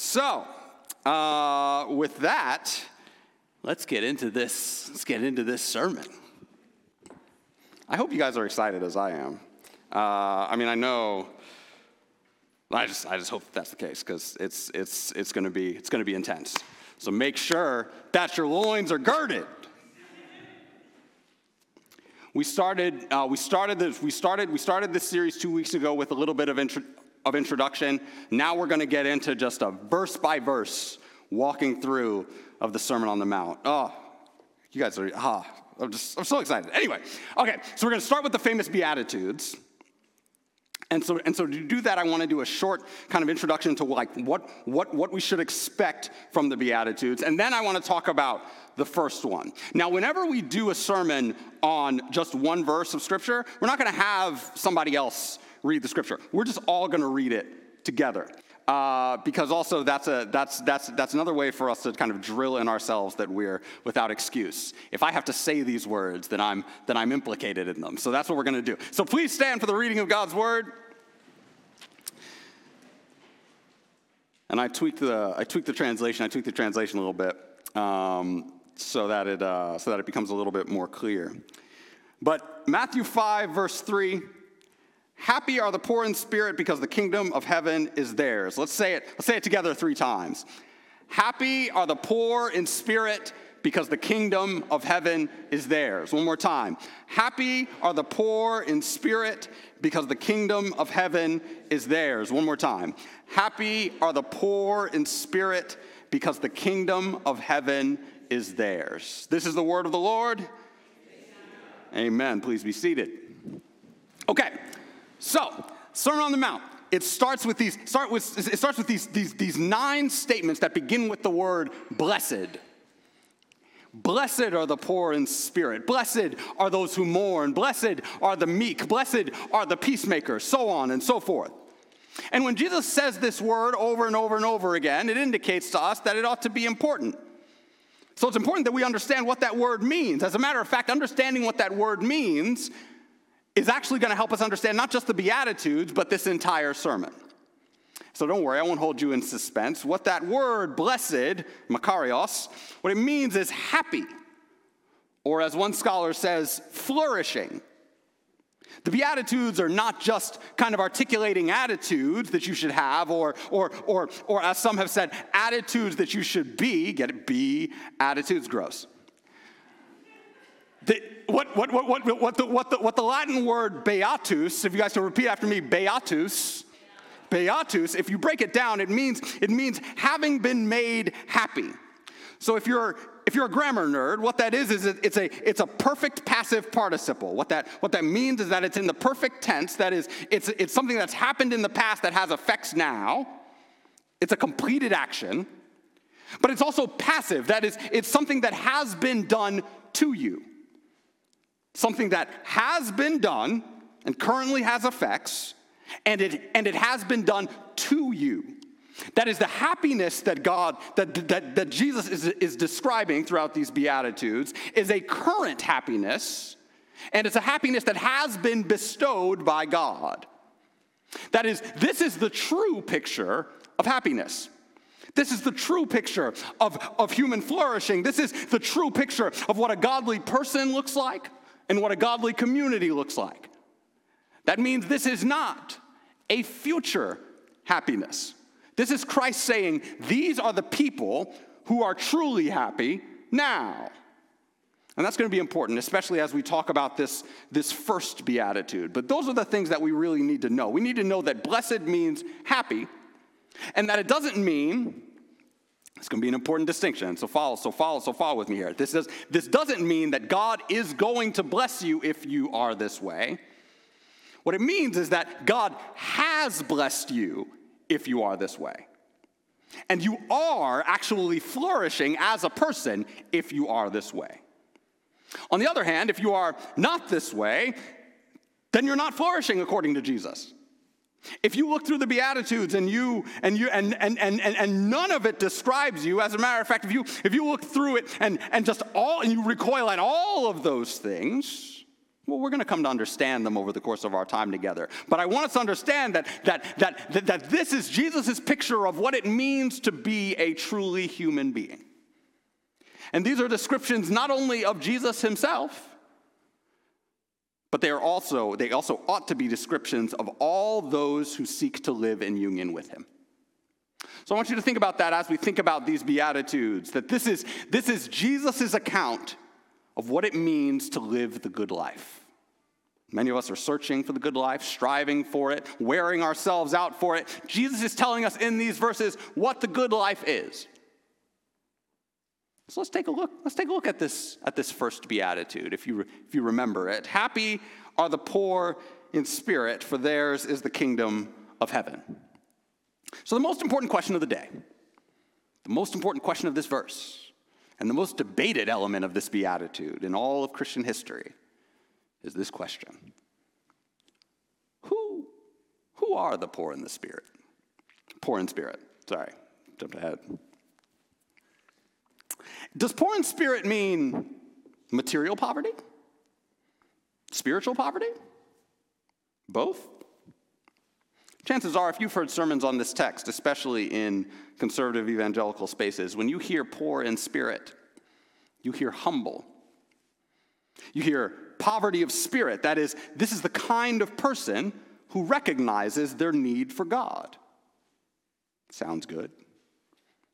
So, uh, with that, let's get into this. Let's get into this sermon. I hope you guys are excited as I am. Uh, I mean, I know. I just, I just hope that that's the case because it's, it's, it's going to be, it's going to be intense. So make sure that your loins are girded. We started, uh, we started this, we started, we started this series two weeks ago with a little bit of intro, of introduction. Now we're going to get into just a verse by verse walking through of the Sermon on the Mount. Oh, you guys are, ah, I'm just, I'm so excited. Anyway, okay, so we're going to start with the famous Beatitudes. And so, and so to do that, I want to do a short kind of introduction to like what, what, what we should expect from the Beatitudes. And then I want to talk about the first one. Now, whenever we do a sermon on just one verse of Scripture, we're not going to have somebody else read the Scripture. We're just all going to read it together. Uh, because also that's, a, that's, that's, that's another way for us to kind of drill in ourselves that we're without excuse. If I have to say these words, then I'm, then I'm implicated in them. So that's what we're going to do. So please stand for the reading of God's word. And I tweaked the, I tweaked the translation. I tweaked the translation a little bit um, so, that it, uh, so that it becomes a little bit more clear. But Matthew 5, verse 3 Happy are the poor in spirit because the kingdom of heaven is theirs. Let's say it, let's say it together three times. Happy are the poor in spirit because the kingdom of heaven is theirs. One more time. Happy are the poor in spirit because the kingdom of heaven is theirs. One more time. Happy are the poor in spirit because the kingdom of heaven is theirs. This is the word of the Lord. Amen. Please be seated. Okay. So, Sermon on the Mount. It starts with these, start with, it starts with these, these, these nine statements that begin with the word blessed. Blessed are the poor in spirit. Blessed are those who mourn. Blessed are the meek. Blessed are the peacemakers, so on and so forth. And when Jesus says this word over and over and over again, it indicates to us that it ought to be important. So it's important that we understand what that word means. As a matter of fact, understanding what that word means is actually going to help us understand not just the Beatitudes, but this entire sermon. So don't worry, I won't hold you in suspense. What that word, blessed, makarios, what it means is happy, or as one scholar says, flourishing. The Beatitudes are not just kind of articulating attitudes that you should have, or, or, or, or as some have said, attitudes that you should be. Get it? Be attitudes, gross. The, what, what, what, what, what, the, what, the, what the Latin word beatus, if you guys can repeat after me, beatus, beatus, if you break it down, it means, it means having been made happy. So if you're if you're a grammar nerd, what that is is it's a it's a perfect passive participle. What that what that means is that it's in the perfect tense. That is, it's it's something that's happened in the past that has effects now. It's a completed action, but it's also passive. That is, it's something that has been done to you something that has been done and currently has effects, and it, and it has been done to you. That is the happiness that God, that, that, that Jesus is, is describing throughout these Beatitudes, is a current happiness, and it's a happiness that has been bestowed by God. That is, this is the true picture of happiness. This is the true picture of, of human flourishing. This is the true picture of what a godly person looks like and what a godly community looks like. That means this is not a future happiness. This is Christ saying, These are the people who are truly happy now. And that's going to be important, especially as we talk about this, this first beatitude. But those are the things that we really need to know. We need to know that blessed means happy, and that it doesn't mean it's going to be an important distinction. So follow, so follow, so follow with me here. This, does, this doesn't mean that God is going to bless you if you are this way. What it means is that God has blessed you if you are this way. And you are actually flourishing as a person if you are this way. On the other hand, if you are not this way, then you're not flourishing according to Jesus. If you look through the Beatitudes and you and you and and, and, and none of it describes you, as a matter of fact, if you if you look through it and, and just all and you recoil at all of those things, Well, we're going to come to understand them over the course of our time together. But I want us to understand that, that, that, that, that this is Jesus' picture of what it means to be a truly human being. And these are descriptions not only of Jesus himself, but they are also, they also ought to be descriptions of all those who seek to live in union with him. So I want you to think about that as we think about these Beatitudes, that this is, this is Jesus' account of what it means to live the good life. Many of us are searching for the good life, striving for it, wearing ourselves out for it. Jesus is telling us in these verses what the good life is. So let's take a look. Let's take a look at this, at this first beatitude, if you, if you remember it. Happy are the poor in spirit, for theirs is the kingdom of heaven. So, the most important question of the day, the most important question of this verse, and the most debated element of this beatitude in all of Christian history is this question Who, who are the poor in the spirit? Poor in spirit, sorry, jumped ahead. Does poor in spirit mean material poverty? Spiritual poverty? Both? Chances are, if you've heard sermons on this text, especially in conservative evangelical spaces, when you hear poor in spirit, you hear humble. You hear poverty of spirit. That is, this is the kind of person who recognizes their need for God. Sounds good.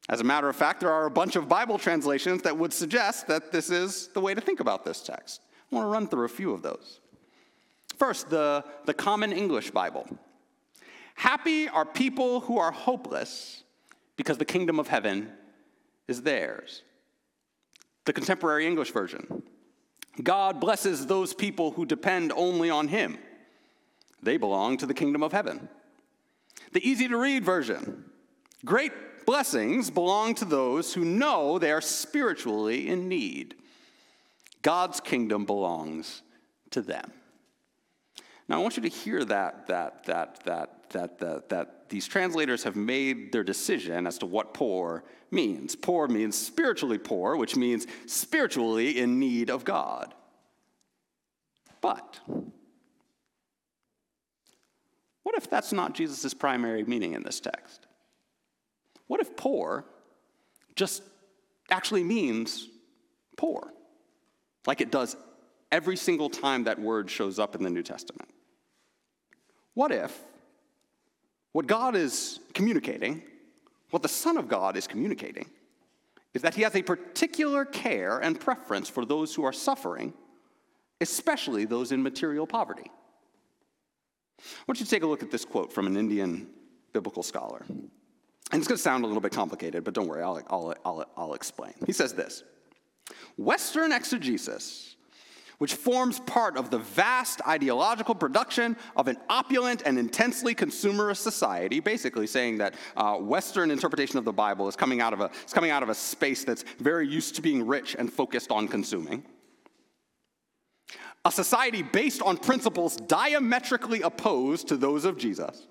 As a matter of fact, there are a bunch of Bible translations that would suggest that this is the way to think about this text. I want to run through a few of those. First, the, the Common English Bible. Happy are people who are hopeless because the kingdom of heaven is theirs. The Contemporary English Version. God blesses those people who depend only on Him. They belong to the kingdom of heaven. The easy to read version. Great Blessings belong to those who know they are spiritually in need. God's kingdom belongs to them. Now, I want you to hear that, that, that, that, that, that, that these translators have made their decision as to what poor means. Poor means spiritually poor, which means spiritually in need of God. But what if that's not Jesus' primary meaning in this text? What if poor just actually means poor, like it does every single time that word shows up in the New Testament? What if what God is communicating, what the Son of God is communicating, is that he has a particular care and preference for those who are suffering, especially those in material poverty? I want you to take a look at this quote from an Indian biblical scholar. And it's going to sound a little bit complicated, but don't worry, I'll, I'll, I'll, I'll explain. He says this Western exegesis, which forms part of the vast ideological production of an opulent and intensely consumerist society, basically saying that uh, Western interpretation of the Bible is coming, out of a, is coming out of a space that's very used to being rich and focused on consuming. A society based on principles diametrically opposed to those of Jesus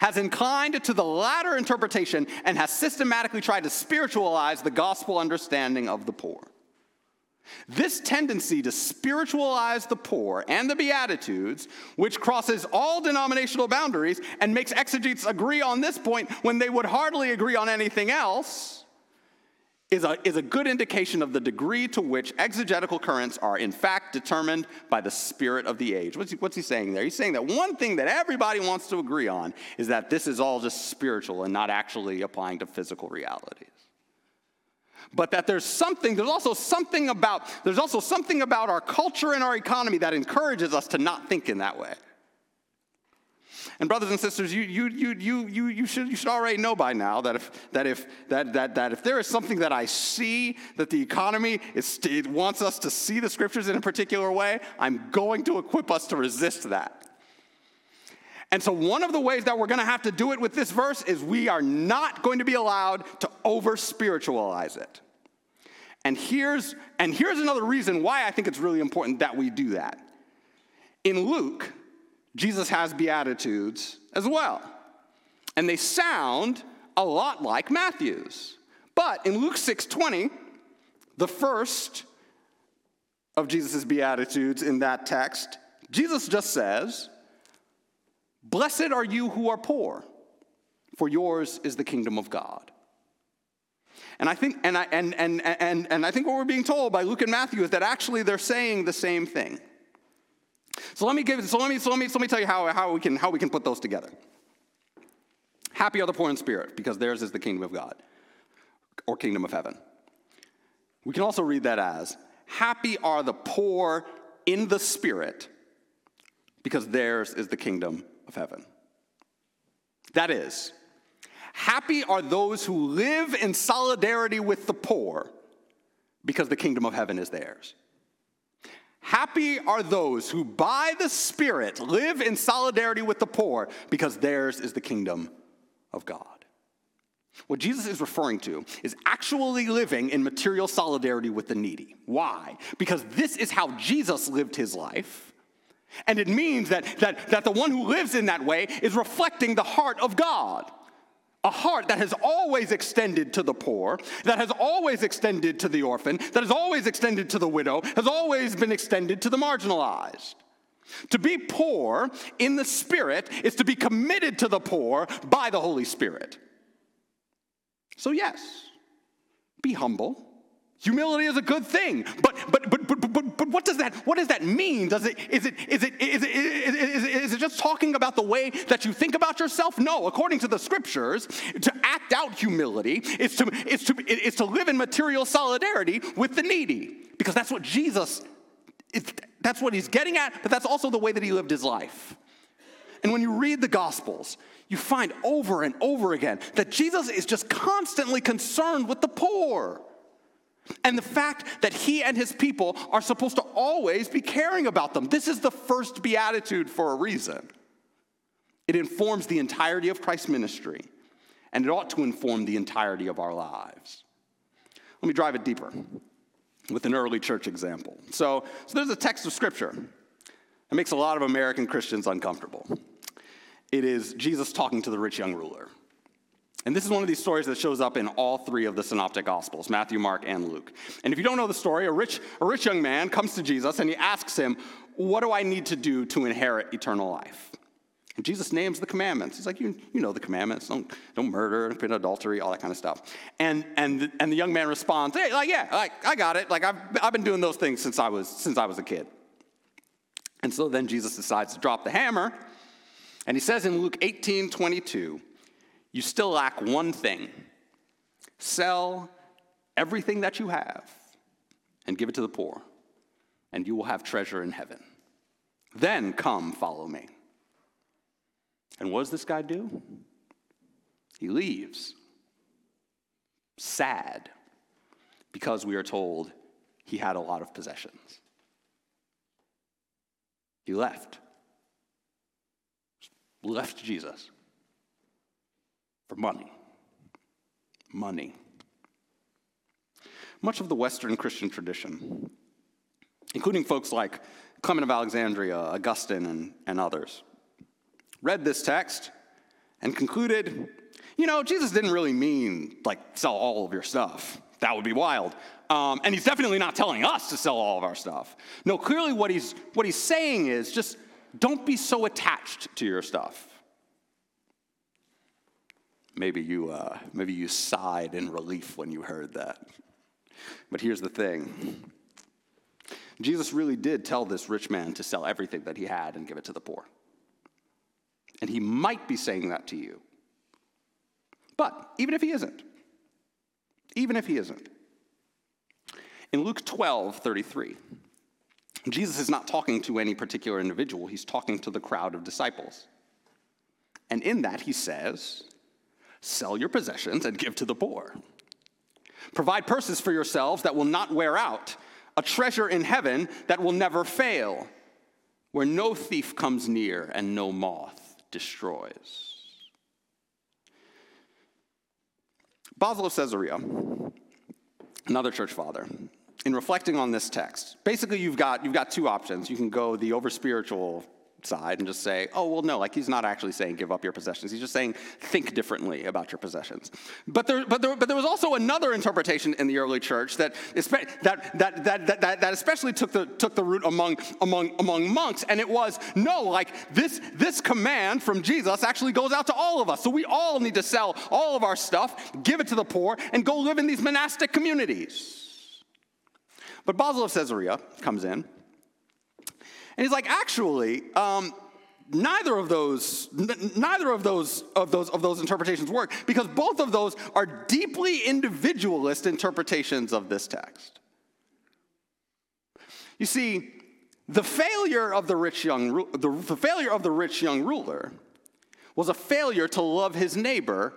has inclined to the latter interpretation and has systematically tried to spiritualize the gospel understanding of the poor. This tendency to spiritualize the poor and the Beatitudes, which crosses all denominational boundaries and makes exegetes agree on this point when they would hardly agree on anything else, is a, is a good indication of the degree to which exegetical currents are, in fact, determined by the spirit of the age. What's he, what's he saying there? He's saying that one thing that everybody wants to agree on is that this is all just spiritual and not actually applying to physical realities. But that there's something, there's also something about, there's also something about our culture and our economy that encourages us to not think in that way. And brothers and sisters, you, you, you, you, you, you, should, you should already know by now that if, that, if, that, that, that if there is something that I see that the economy is, it wants us to see the scriptures in a particular way, I'm going to equip us to resist that. And so, one of the ways that we're going to have to do it with this verse is we are not going to be allowed to over spiritualize it. And here's, and here's another reason why I think it's really important that we do that. In Luke, Jesus has Beatitudes as well. And they sound a lot like Matthew's. But in Luke 6:20, the first of Jesus' Beatitudes in that text, Jesus just says, Blessed are you who are poor, for yours is the kingdom of God. And I think, and I, and, and, and, and I think what we're being told by Luke and Matthew is that actually they're saying the same thing. So let me give, so let me, so let me, so let me tell you how, how, we can, how we can put those together. Happy are the poor in spirit, because theirs is the kingdom of God, or kingdom of heaven. We can also read that as, Happy are the poor in the spirit, because theirs is the kingdom of heaven. That is, happy are those who live in solidarity with the poor, because the kingdom of heaven is theirs. Happy are those who, by the Spirit, live in solidarity with the poor, because theirs is the kingdom of God. What Jesus is referring to is actually living in material solidarity with the needy. Why? Because this is how Jesus lived his life. And it means that, that, that the one who lives in that way is reflecting the heart of God a heart that has always extended to the poor, that has always extended to the orphan, that has always extended to the widow, has always been extended to the marginalized. To be poor in the Spirit is to be committed to the poor by the Holy Spirit. So, yes, be humble, Humility is a good thing, but, but, but, but, but, but what, does that, what does that mean? Does it, is, it, is, it, is, it, is, it, just talking about the way that you think about yourself? No, according to the scriptures, to act out humility is to, is to, is to live in material solidarity with the needy, because that's what Jesus, that's what he's getting at, but that's also the way that he lived his life. And when you read the Gospels, you find over and over again that Jesus is just constantly concerned with the poor. And the fact that he and his people are supposed to always be caring about them. This is the first beatitude for a reason. It informs the entirety of Christ's ministry, and it ought to inform the entirety of our lives. Let me drive it deeper with an early church example. So, so there's a text of scripture that makes a lot of American Christians uncomfortable. It is Jesus talking to the rich young ruler. And this is one of these stories that shows up in all three of the synoptic gospels Matthew, Mark, and Luke. And if you don't know the story, a rich, a rich young man comes to Jesus and he asks him, What do I need to do to inherit eternal life? And Jesus names the commandments. He's like, You, you know the commandments. Don't, don't murder, don't commit adultery, all that kind of stuff. And, and, and the young man responds, Hey, like, yeah, like, I got it. Like, I've, I've been doing those things since I, was, since I was a kid. And so then Jesus decides to drop the hammer. And he says in Luke 18 22, you still lack one thing sell everything that you have and give it to the poor, and you will have treasure in heaven. Then come, follow me. And what does this guy do? He leaves, sad, because we are told he had a lot of possessions. He left, left Jesus for money. Money. Much of the Western Christian tradition, including folks like Clement of Alexandria, Augustine, and, and others, read this text and concluded, you know, Jesus didn't really mean like sell all of your stuff. That would be wild. Um, and he's definitely not telling us to sell all of our stuff. No, clearly what he's, what he's saying is just don't be so attached to your stuff. Maybe you, uh, maybe you sighed in relief when you heard that. But here's the thing Jesus really did tell this rich man to sell everything that he had and give it to the poor. And he might be saying that to you. But even if he isn't, even if he isn't, in Luke 12 33, Jesus is not talking to any particular individual, he's talking to the crowd of disciples. And in that, he says, Sell your possessions and give to the poor. Provide purses for yourselves that will not wear out, a treasure in heaven that will never fail, where no thief comes near and no moth destroys. Basil of Caesarea, another church father, in reflecting on this text, basically you've got, you've got two options. You can go the over spiritual side and just say, oh, well, no, like he's not actually saying give up your possessions. He's just saying think differently about your possessions. But there, but there, but there was also another interpretation in the early church that, that, that, that, that, that, especially took the, took the root among, among, among monks, and it was no, like this, this command from Jesus actually goes out to all of us. So we all need to sell all of our stuff, give it to the poor, and go live in these monastic communities. But Basil of Caesarea comes in and he's like, actually, um, neither of those neither of those of those of those interpretations work because both of those are deeply individualist interpretations of this text. You see the failure of the rich young the, the failure of the rich young ruler was a failure to love his neighbor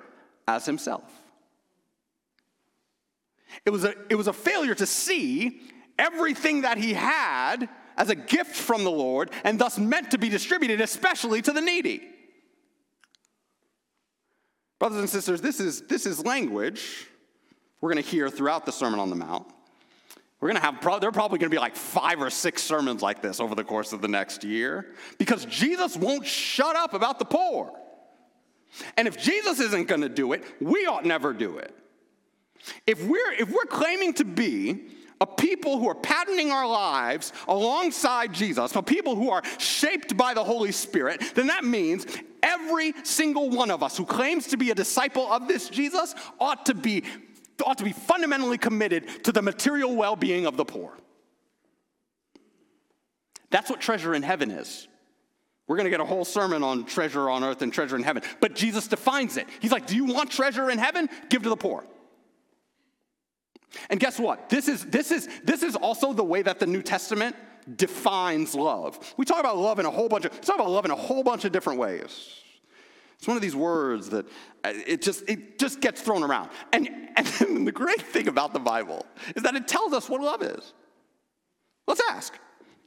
as himself. It was a, it was a failure to see everything that he had as a gift from the Lord and thus meant to be distributed, especially to the needy. Brothers and sisters, this is, this is language we're going to hear throughout the Sermon on the Mount. We're going to have, there are probably going to be like five or six sermons like this over the course of the next year because Jesus won't shut up about the poor. And if Jesus isn't going to do it, we ought never do it. If we're, if we're claiming to be a people who are patterning our lives alongside Jesus, a people who are shaped by the Holy Spirit, then that means every single one of us who claims to be a disciple of this Jesus ought to be, ought to be fundamentally committed to the material well being of the poor. That's what treasure in heaven is. We're going to get a whole sermon on treasure on earth and treasure in heaven. But Jesus defines it. He's like, Do you want treasure in heaven? Give to the poor. And guess what? This is, this, is, this is also the way that the New Testament defines love. We talk about love in a whole bunch of, talk about love in a whole bunch of different ways. It's one of these words that uh, it just, it just gets thrown around. And, and the great thing about the Bible is that it tells us what love is. Let's ask.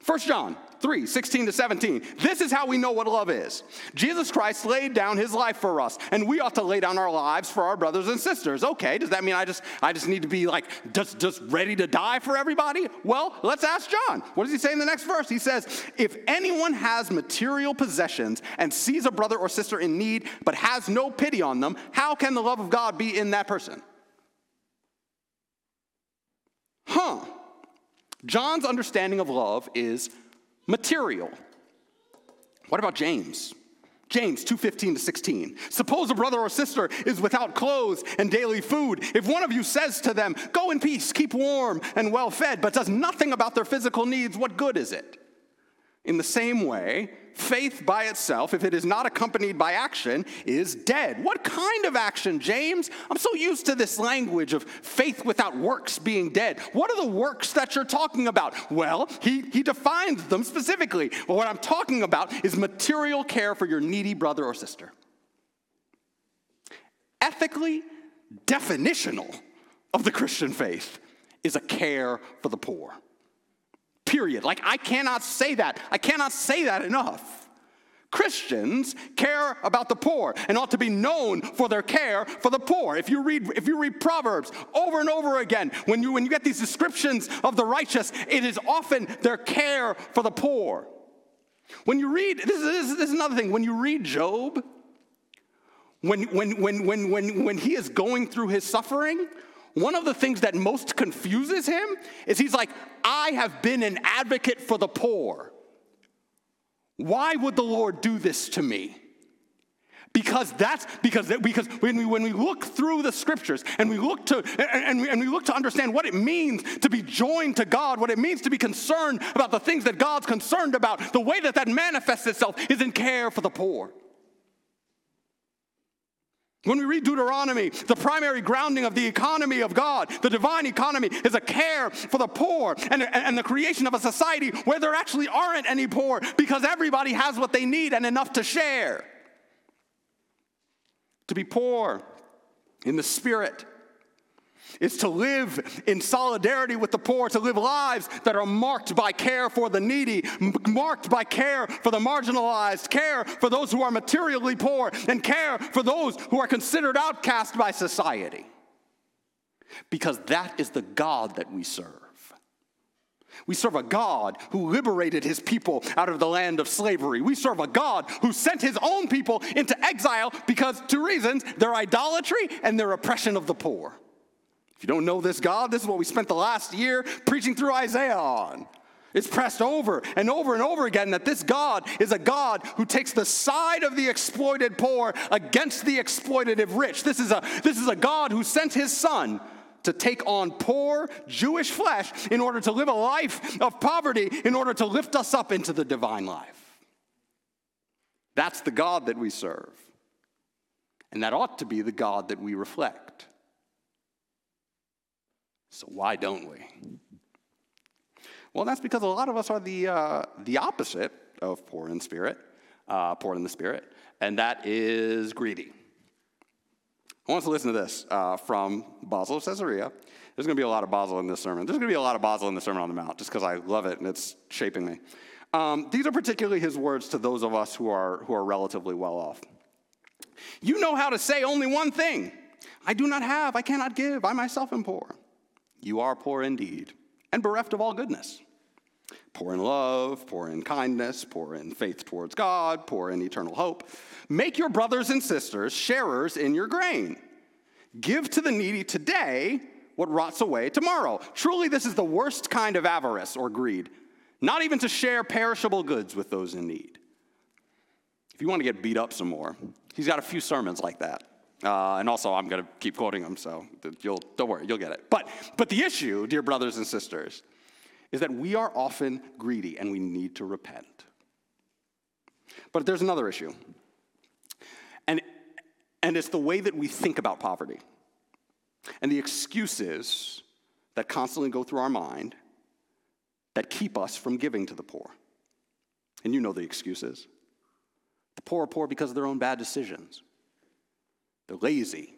1 John 3 16 to 17. This is how we know what love is. Jesus Christ laid down his life for us, and we ought to lay down our lives for our brothers and sisters. Okay, does that mean I just I just need to be like just, just ready to die for everybody? Well, let's ask John. What does he say in the next verse? He says, If anyone has material possessions and sees a brother or sister in need, but has no pity on them, how can the love of God be in that person? Huh. John's understanding of love is material. What about James? James 2:15 to 16. Suppose a brother or sister is without clothes and daily food. If one of you says to them, "Go in peace, keep warm and well fed," but does nothing about their physical needs, what good is it? In the same way, faith by itself, if it is not accompanied by action, is dead. What kind of action, James? I'm so used to this language of faith without works being dead. What are the works that you're talking about? Well, he, he defines them specifically. Well, what I'm talking about is material care for your needy brother or sister. Ethically definitional of the Christian faith is a care for the poor. Period. Like, I cannot say that. I cannot say that enough. Christians care about the poor and ought to be known for their care for the poor. If you read, if you read Proverbs over and over again, when you, when you get these descriptions of the righteous, it is often their care for the poor. When you read, this is, this is another thing, when you read Job, when, when, when, when, when, when he is going through his suffering, one of the things that most confuses him is he's like, I have been an advocate for the poor. Why would the Lord do this to me? Because that's because, because when, we, when we look through the scriptures and we look to and we, and we look to understand what it means to be joined to God, what it means to be concerned about the things that God's concerned about, the way that that manifests itself is in care for the poor. When we read Deuteronomy, the primary grounding of the economy of God, the divine economy, is a care for the poor and, and, the creation of a society where there actually aren't any poor because everybody has what they need and enough to share. To be poor in the spirit is to live in solidarity with the poor, to live lives that are marked by care for the needy, marked by care for the marginalized, care for those who are materially poor, and care for those who are considered outcast by society. Because that is the God that we serve. We serve a God who liberated his people out of the land of slavery. We serve a God who sent his own people into exile because, two reasons their idolatry and their oppression of the poor. If you don't know this God, this is what we spent the last year preaching through Isaiah on. It's pressed over and over and over again that this God is a God who takes the side of the exploited poor against the exploitative rich. This is a, this is a God who sent his son to take on poor Jewish flesh in order to live a life of poverty, in order to lift us up into the divine life. That's the God that we serve. And that ought to be the God that we reflect. So, why don't we? Well, that's because a lot of us are the, uh, the opposite of poor in spirit, uh, poor in the spirit, and that is greedy. I want us to listen to this uh, from Basil of Caesarea. There's going to be a lot of Basil in this sermon. There's going to be a lot of Basil in the Sermon on the Mount, just because I love it and it's shaping me. Um, these are particularly his words to those of us who are, who are relatively well off. You know how to say only one thing I do not have, I cannot give, I myself am poor. You are poor indeed, and bereft of all goodness. Poor in love, poor in kindness, poor in faith towards God, poor in eternal hope. Make your brothers and sisters sharers in your grain. Give to the needy today what rots away tomorrow. Truly, this is the worst kind of avarice or greed, not even to share perishable goods with those in need. If you want to get beat up some more, he's got a few sermons like that. Uh, and also, I'm going to keep quoting them, so you'll, don't worry, you'll get it. But, but the issue, dear brothers and sisters, is that we are often greedy and we need to repent. But there's another issue, and, and it's the way that we think about poverty and the excuses that constantly go through our mind that keep us from giving to the poor. And you know the excuses. The poor are poor because of their own bad decisions. They're lazy.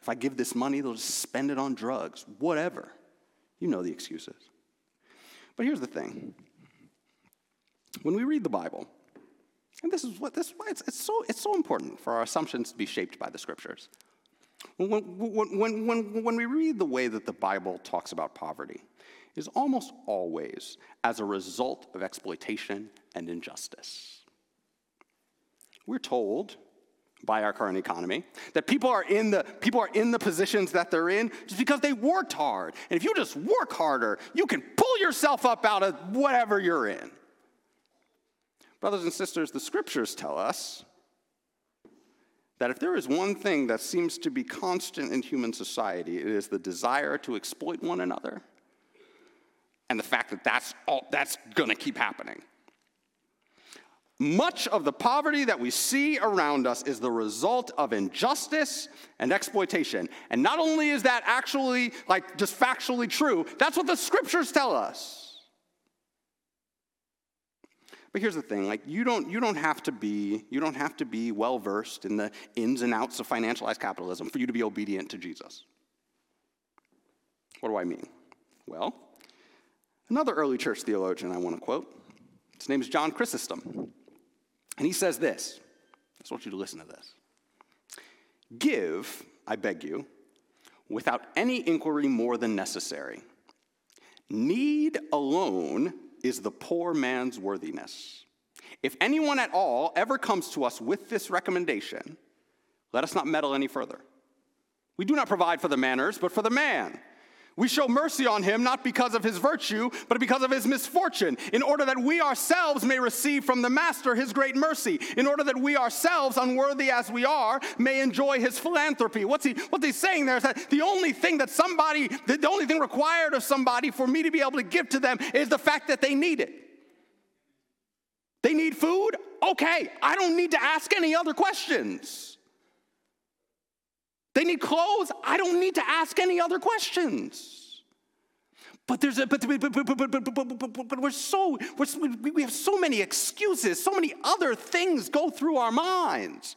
If I give this money, they'll just spend it on drugs, whatever. You know the excuses. But here's the thing when we read the Bible, and this is what this it's, it's so it's so important for our assumptions to be shaped by the scriptures. When, when, when, when we read the way that the Bible talks about poverty, is almost always as a result of exploitation and injustice. We're told by our current economy. That people are in the people are in the positions that they're in just because they worked hard. And if you just work harder, you can pull yourself up out of whatever you're in. Brothers and sisters, the scriptures tell us that if there is one thing that seems to be constant in human society, it is the desire to exploit one another. And the fact that that's all that's going to keep happening. Much of the poverty that we see around us is the result of injustice and exploitation. And not only is that actually, like, just factually true, that's what the scriptures tell us. But here's the thing, like you don't you don't have to be you don't have to be well versed in the ins and outs of financialized capitalism for you to be obedient to Jesus. What do I mean? Well, another early church theologian I want to quote. His name is John Chrysostom. And he says this I just want you to listen to this. Give, I beg you, without any inquiry more than necessary. Need alone is the poor man's worthiness. If anyone at all ever comes to us with this recommendation, let us not meddle any further. We do not provide for the manners, but for the man. We show mercy on him not because of his virtue, but because of his misfortune, in order that we ourselves may receive from the Master his great mercy, in order that we ourselves, unworthy as we are, may enjoy his philanthropy. What's he, what he's saying there is that the only thing that somebody, the, the only thing required of somebody for me to be able to give to them is the fact that they need it. They need food? Okay, I don't need to ask any other questions. They need clothes. I don't need to ask any other questions. But there's a but but but but but, but, but, but we're so we're, we have so many excuses, so many other things go through our minds,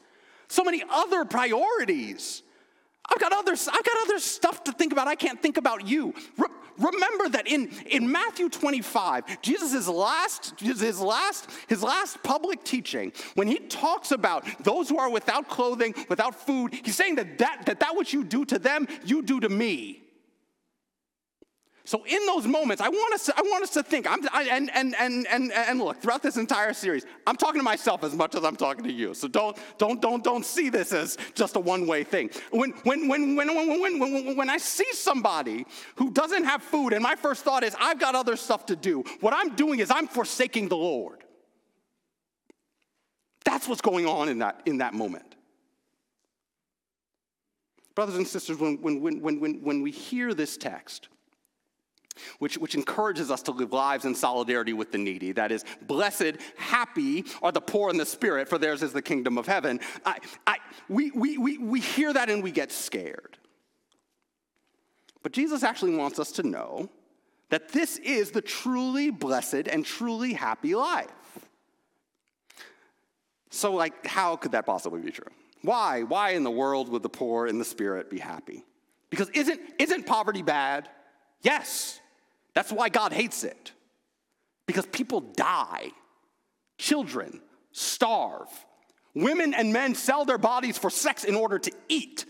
so many other priorities. I've got other I've got other stuff to think about. I can't think about you. Remember that in, in Matthew 25, Jesus' last, his last, his last public teaching, when he talks about those who are without clothing, without food, he's saying that that, that, that which you do to them, you do to me. So in those moments, I want us to, I want us to think. I'm, I, and, and, and, and, and look, throughout this entire series, I'm talking to myself as much as I'm talking to you. So don't, don't, don't, don't see this as just a one-way thing. When, when, when, when, when, when, when, when I see somebody who doesn't have food, and my first thought is, I've got other stuff to do. What I'm doing is I'm forsaking the Lord. That's what's going on in that, in that moment. Brothers and sisters, when, when, when, when, when we hear this text, which, which encourages us to live lives in solidarity with the needy. That is, blessed, happy are the poor in the spirit, for theirs is the kingdom of heaven. I, I, we, we, we, we hear that and we get scared. But Jesus actually wants us to know that this is the truly blessed and truly happy life. So, like, how could that possibly be true? Why? Why in the world would the poor in the spirit be happy? Because isn't, isn't poverty bad? Yes. That's why God hates it. Because people die, children starve, women and men sell their bodies for sex in order to eat.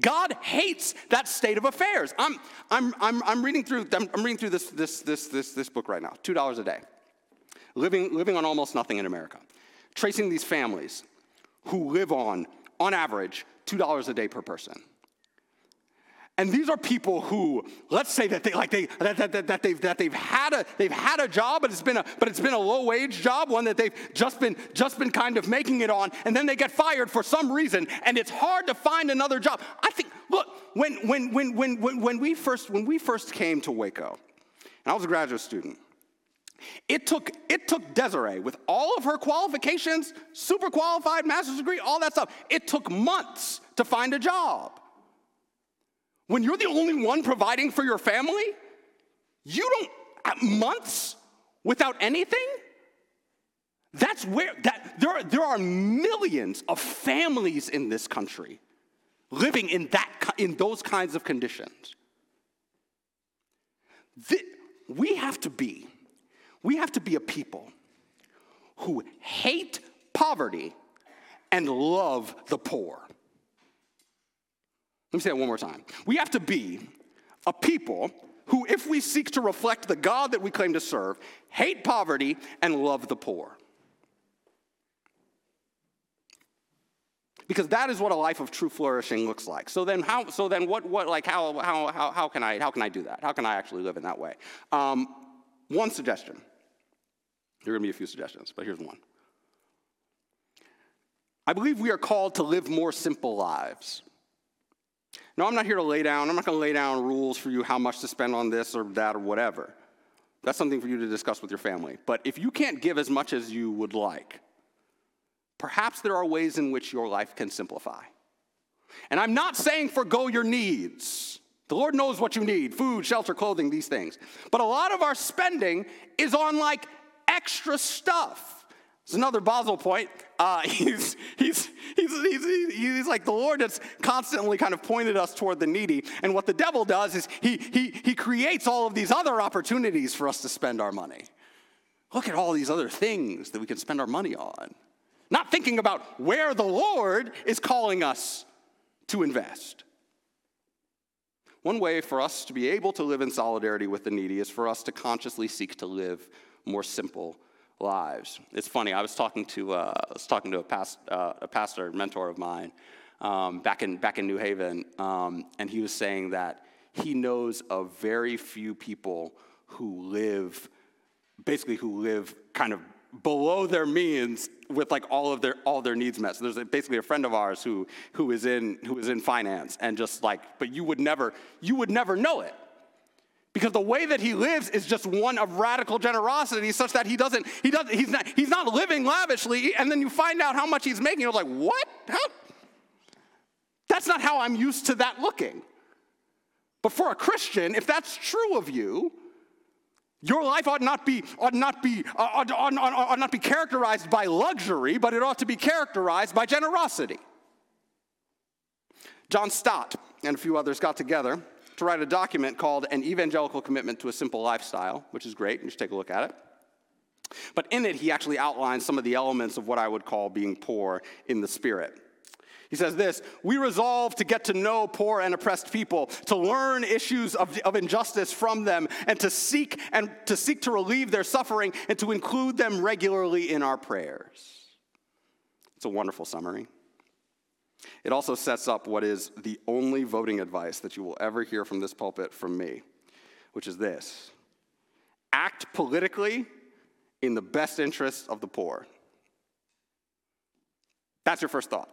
God hates that state of affairs. I'm, I'm, I'm, I'm reading through, I'm, I'm reading through this, this, this, this, this book right now, $2 a day. Living, living on almost nothing in America. Tracing these families who live on, on average, $2 a day per person. And these are people who, let's say that they like they that, that, that, they've that they've had a they've had a job, but it's been a but it's been a low wage job, one that they've just been just been kind of making it on, and then they get fired for some reason, and it's hard to find another job. I think look, when when when when when, when we first when we first came to Waco, and I was a graduate student, it took, it took Desiree, with all of her qualifications, super qualified, master's degree, all that stuff, it took months to find a job. When you're the only one providing for your family, you don't have months without anything. That's where that there are, there are millions of families in this country living in that in those kinds of conditions. The, we have to be we have to be a people who hate poverty and love the poor. Let me say that one more time. We have to be a people who, if we seek to reflect the God that we claim to serve, hate poverty and love the poor. Because that is what a life of true flourishing looks like. So then, how? So then, what? What? Like, how? How? How, how can I? How can I do that? How can I actually live in that way? Um, one suggestion. There are going to be a few suggestions, but here's one. I believe we are called to live more simple lives. No, I'm not here to lay down, I'm not going to lay down rules for you how much to spend on this or that or whatever. That's something for you to discuss with your family. But if you can't give as much as you would like, perhaps there are ways in which your life can simplify. And I'm not saying forego your needs. The Lord knows what you need food, shelter, clothing, these things. But a lot of our spending is on like extra stuff. It's another Basil point. Uh, he's, he's, he's, he's, he's, like the Lord that's constantly kind of pointed us toward the needy. And what the devil does is he, he, he creates all of these other opportunities for us to spend our money. Look at all these other things that we can spend our money on. Not thinking about where the Lord is calling us to invest. One way for us to be able to live in solidarity with the needy is for us to consciously seek to live more simple lives. It's funny. I was talking to uh, I was talking to a, past, uh, a pastor mentor of mine um, back in back in New Haven, um, and he was saying that he knows of very few people who live basically who live kind of below their means with like all of their all their needs met. So there's basically a friend of ours who who is in who is in finance and just like but you would never you would never know it because the way that he lives is just one of radical generosity such that he doesn't he doesn't he's not he's not living lavishly and then you find out how much he's making. You're like what? How? that's not how i'm used to that looking. But for a christian if that's true of you your life ought not be ought not be uh, ought, ought, ought, ought not be characterized by luxury but it ought to be characterized by generosity. John stott and a few others got together to write a document called An Evangelical Commitment to a Simple Lifestyle, which is great. You should take a look at it. But in it, he actually outlines some of the elements of what I would call being poor in the spirit. He says this We resolve to get to know poor and oppressed people, to learn issues of, of injustice from them, and to seek and to seek to relieve their suffering and to include them regularly in our prayers. It's a wonderful summary. It also sets up what is the only voting advice that you will ever hear from this pulpit from me, which is this act politically in the best interest of the poor. That's your first thought.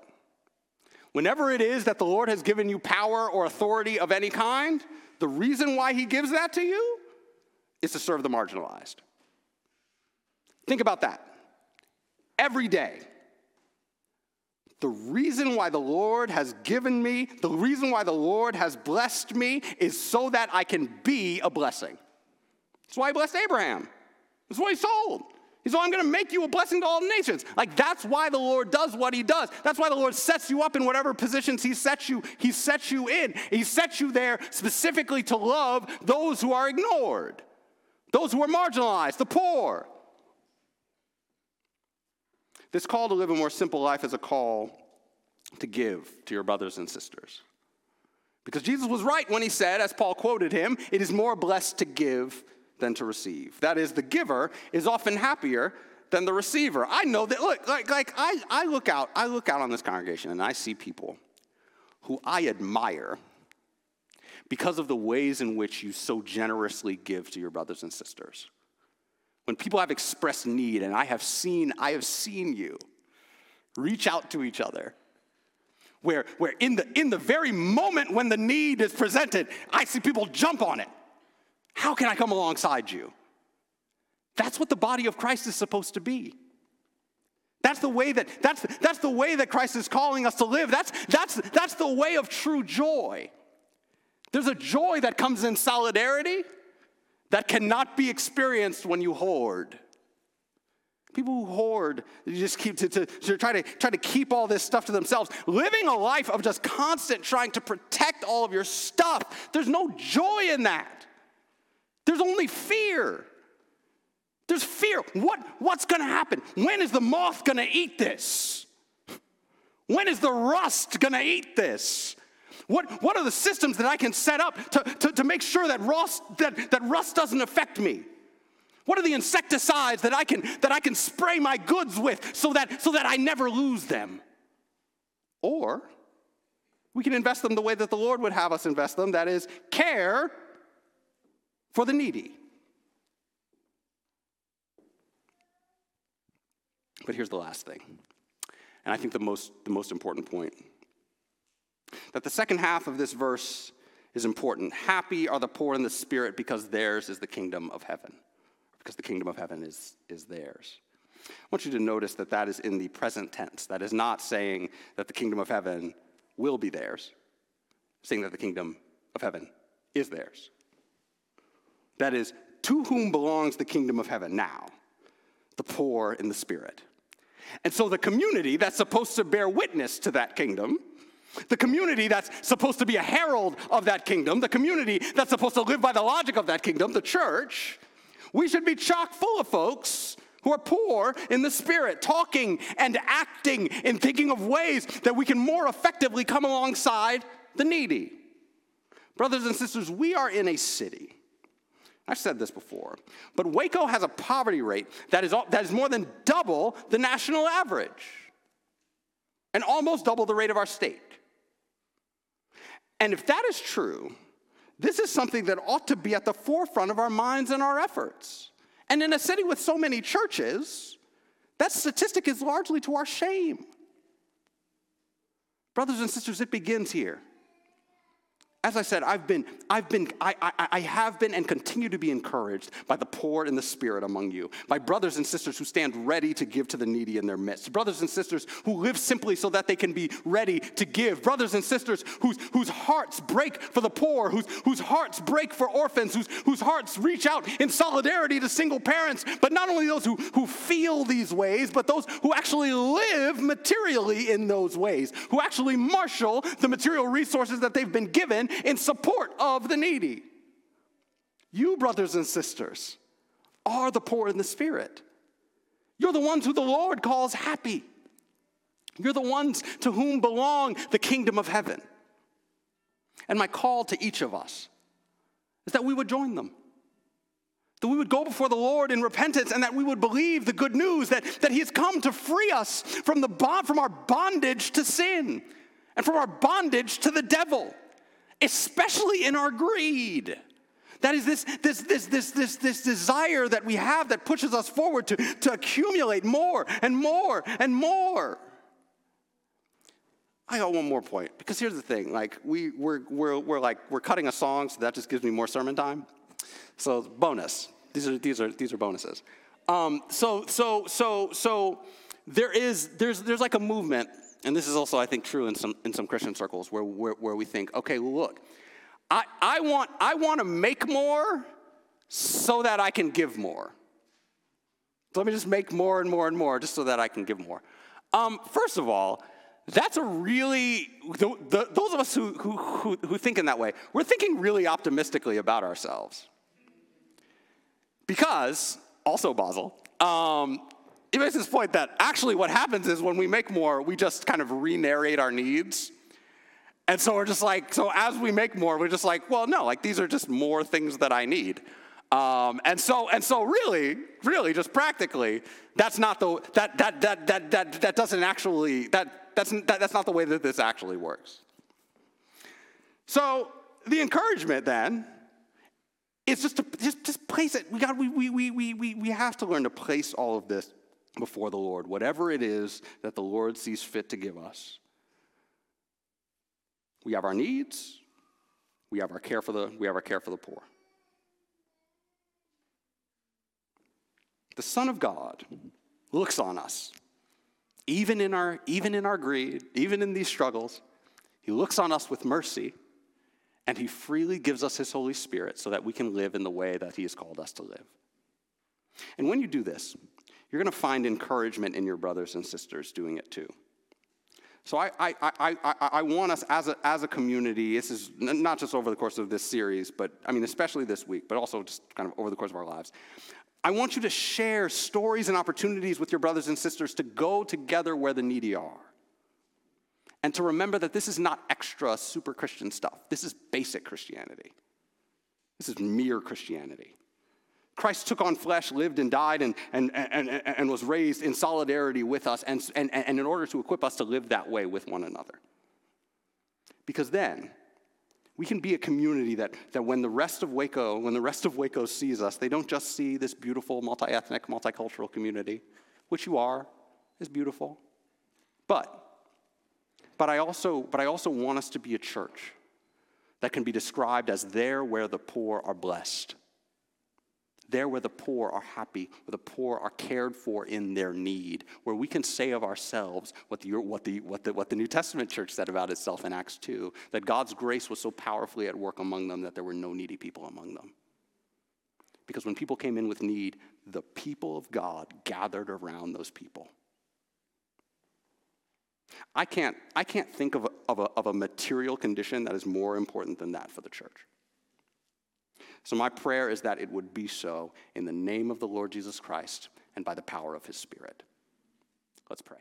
Whenever it is that the Lord has given you power or authority of any kind, the reason why He gives that to you is to serve the marginalized. Think about that. Every day, the reason why the Lord has given me, the reason why the Lord has blessed me is so that I can be a blessing. That's why He blessed Abraham. That's why He told. He said, I'm going to make you a blessing to all nations. Like that's why the Lord does what he does. That's why the Lord sets you up in whatever positions he sets you, he sets you in. He sets you there specifically to love those who are ignored, those who are marginalized, the poor. This call to live a more simple life is a call to give to your brothers and sisters. Because Jesus was right when he said, as Paul quoted him, it is more blessed to give than to receive. That is, the giver is often happier than the receiver. I know that, look, like, like I, I look out, I look out on this congregation and I see people who I admire because of the ways in which you so generously give to your brothers and sisters. When people have expressed need, and I have seen, I have seen you reach out to each other. Where, where in, the, in the very moment when the need is presented, I see people jump on it. How can I come alongside you? That's what the body of Christ is supposed to be. That's the way that that's that's the way that Christ is calling us to live. That's that's that's the way of true joy. There's a joy that comes in solidarity that cannot be experienced when you hoard. People who hoard, you just keep to, to, to, try to try to keep all this stuff to themselves, living a life of just constant trying to protect all of your stuff. There's no joy in that. There's only fear. There's fear. What, what's to happen? When is the moth to eat this? When is the rust to eat this? What, what are the systems that I can set up to, to, to make sure that rust, that, that rust doesn't affect me? What are the insecticides that I can, that I can spray my goods with so that, so that I never lose them? Or we can invest them the way that the Lord would have us invest them that is, care for the needy. But here's the last thing, and I think the most, the most important point that the second half of this verse is important. Happy are the poor in the spirit because theirs is the kingdom of heaven, because the kingdom of heaven is, is theirs. I want you to notice that that is in the present tense. That is not saying that the kingdom of heaven will be theirs, saying that the kingdom of heaven is theirs. That is, to whom belongs the kingdom of heaven now? The poor in the spirit. And so the community that's supposed to bear witness to that kingdom, the community that's supposed to be a herald of that kingdom, the community that's supposed to live by the logic of that kingdom, the church, we should be chock full of folks who are poor in the spirit, talking and acting and thinking of ways that we can more effectively come alongside the needy. Brothers and sisters, we are in a city I've said this before, but Waco has a poverty rate that is, that is more than double the national average and almost double the rate of our state. And if that is true, this is something that ought to be at the forefront of our minds and our efforts. And in a city with so many churches, that statistic is largely to our shame. Brothers and sisters, it begins here as I said, I've been, I've been, I, I, I, have been and continue to be encouraged by the poor in the spirit among you, by brothers and sisters who stand ready to give to the needy in their midst, brothers and sisters who live simply so that they can be ready to give, brothers and sisters whose, whose hearts break for the poor, whose, whose hearts break for orphans, whose, whose hearts reach out in solidarity to single parents, but not only those who, who feel these ways, but those who actually live materially in those ways, who actually marshal the material resources that they've been given in support of the needy. You, brothers and sisters, are the poor in the spirit. You're the ones who the Lord calls happy. You're the ones to whom belong the kingdom of heaven. And my call to each of us is that we would join them. That we would go before the Lord in repentance and that we would believe the good news that, that He has come to free us from, the bond, from our bondage to sin and from our bondage to the devil, especially in our greed. That is this, this, this, this, this, this desire that we have that pushes us forward to, to accumulate more and more and more. I got one more point because here's the thing: like we we're, we're, we're like we're cutting a song, so that just gives me more sermon time. So bonus. These are these are these are bonuses. Um, so so so so there is there's there's like a movement, and this is also I think true in some in some Christian circles where where, where we think, okay, look, I I want I want to make more so that I can give more. So let me just make more and more and more just so that I can give more. Um, first of all, that's a really, the, the, those of us who, who, who, who think in that way, we're thinking really optimistically about ourselves. Because, also Basil, um, he makes this point that actually what happens is when we make more, we just kind of re narrate our needs. And so we're just like, so as we make more, we're just like, well, no, like these are just more things that I need. Um, and so, and so really, really, just practically, that's not the, that, that, that, that, that, that doesn't actually, that, that's, that, that's not the way that this actually works. So the encouragement then is just to just, just place it. We, got, we, we, we, we, we have to learn to place all of this before the Lord, whatever it is that the Lord sees fit to give us. We have our needs, we have our care for the, we have our care for the poor. The Son of God looks on us even in our, even in our greed, even in these struggles, He looks on us with mercy and He freely gives us His Holy Spirit so that we can live in the way that He has called us to live. And when you do this, you're going to find encouragement in your brothers and sisters doing it too. So I, I, I, I, I want us as a, as a community, this is not just over the course of this series, but I mean, especially this week, but also just kind of over the course of our lives. I want you to share stories and opportunities with your brothers and sisters to go together where the needy are. And to remember that this is not extra super Christian stuff. This is basic Christianity. This is mere Christianity. Christ took on flesh, lived and died, and, and, and, and was raised in solidarity with us, and, and, and in order to equip us to live that way with one another. Because then, we can be a community that, that when the rest of Waco, when the rest of Waco sees us, they don't just see this beautiful multi-ethnic, multicultural community, which you are, is beautiful. But, but I also, but I also want us to be a church that can be described as there where the poor are blessed there where the poor are happy, where the poor are cared for in their need, where we can say of ourselves what the, what the, what the, what the New Testament church said about itself in Acts 2 that God's grace was so powerfully at work among them that there were no needy people among them. Because when people came in with need, the people of God gathered around those people. I can't, I can't think of a, of, a, of a material condition that is more important than that for the church. So, my prayer is that it would be so in the name of the Lord Jesus Christ and by the power of his Spirit. Let's pray.